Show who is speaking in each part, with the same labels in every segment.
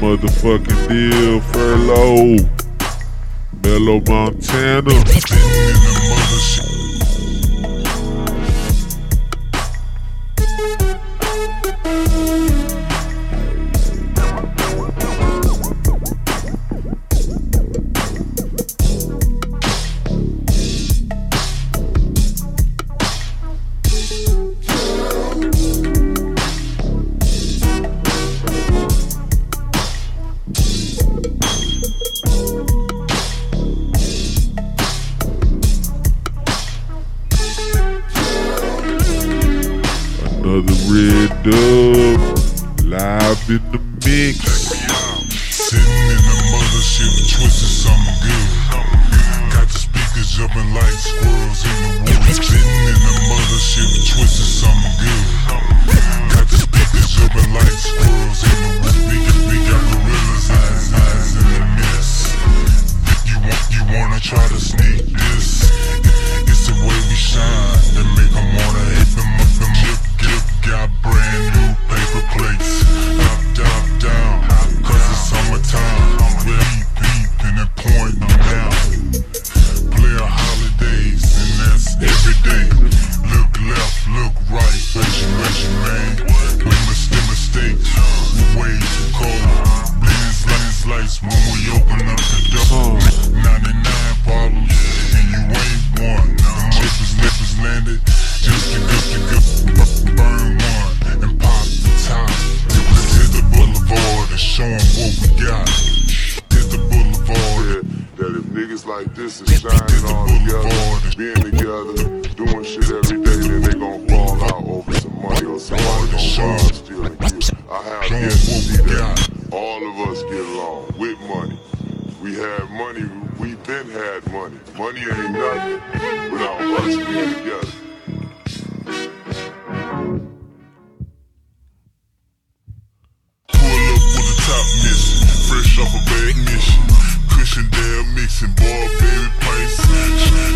Speaker 1: motherfucking deal, Ferlo. Melo Montana. Dub live in the mix.
Speaker 2: Sitting in the mothership, twisting something good. Got the speakers jumping like squirrels in the woods. Sitting in the mothership, twisting something good. Got the speakers jumping like squirrels in the woods. Lens, lights when we open up the door. 99 problems, and you ain't one. Nippers landed. Just to go, to go, burn one and pop the top. The boulevard and show 'em what we got. The boulevard.
Speaker 3: that if niggas like this is shining all together, being together, doing shit every along with money. We have money, we been had money. Money ain't nothing without us being together.
Speaker 2: Pull up with a top mission, fresh off a bag mission. Cushion there mixing, boy, baby pints.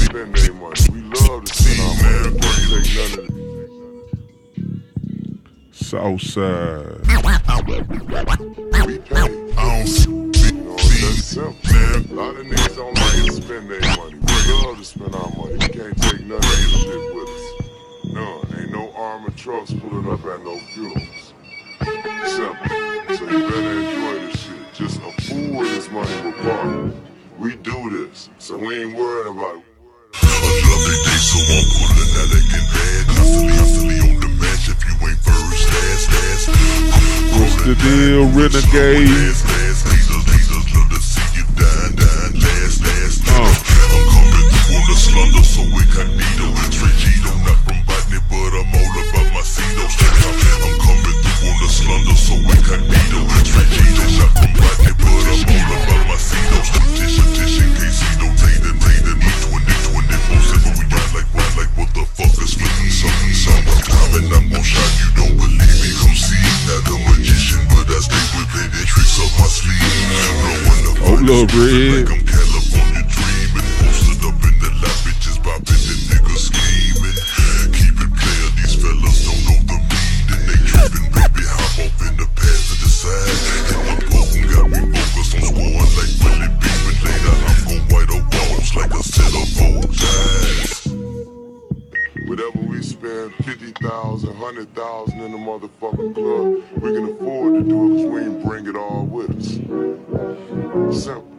Speaker 3: spend our money. We don't take none of it.
Speaker 1: Southside.
Speaker 3: We pay.
Speaker 2: I don't see
Speaker 3: You know, that's simple.
Speaker 2: now
Speaker 3: A lot of niggas don't like to spend their money. Love to spend our money. We can't take none of this shit with us. None. Ain't no armored trucks pulling up at no funerals. Simple. So you better enjoy this shit. Just a fool with his money will park. We do this, so we ain't worried about it.
Speaker 2: A lovely day, so I'm pulling out again bad. Constantly, constantly on the match. If you ain't first, last, last.
Speaker 1: What's the deal, Renegade?
Speaker 2: Slumber, so incognito. Straight Gito, not from Botany, but I'm all about my Cetos. I'm coming through on the slumber, so incognito. Straight Gito, not from Botany, but I'm all about my Cetos. Tissue, tissue, Casino, Tater, Tater, me, twin, twin, four, seven, we ride like, ride like, what the fuck is me? Something, summertime, and I'm gon' shine, you don't believe me, come see. Not a magician, but I stay with plenty tricks up my sleeve. Blowing the
Speaker 1: Hold up, Red.
Speaker 2: like I'm
Speaker 3: 50,000, 100,000 in the motherfucking club. We can afford to do it because we ain't bring it all with us. Simple.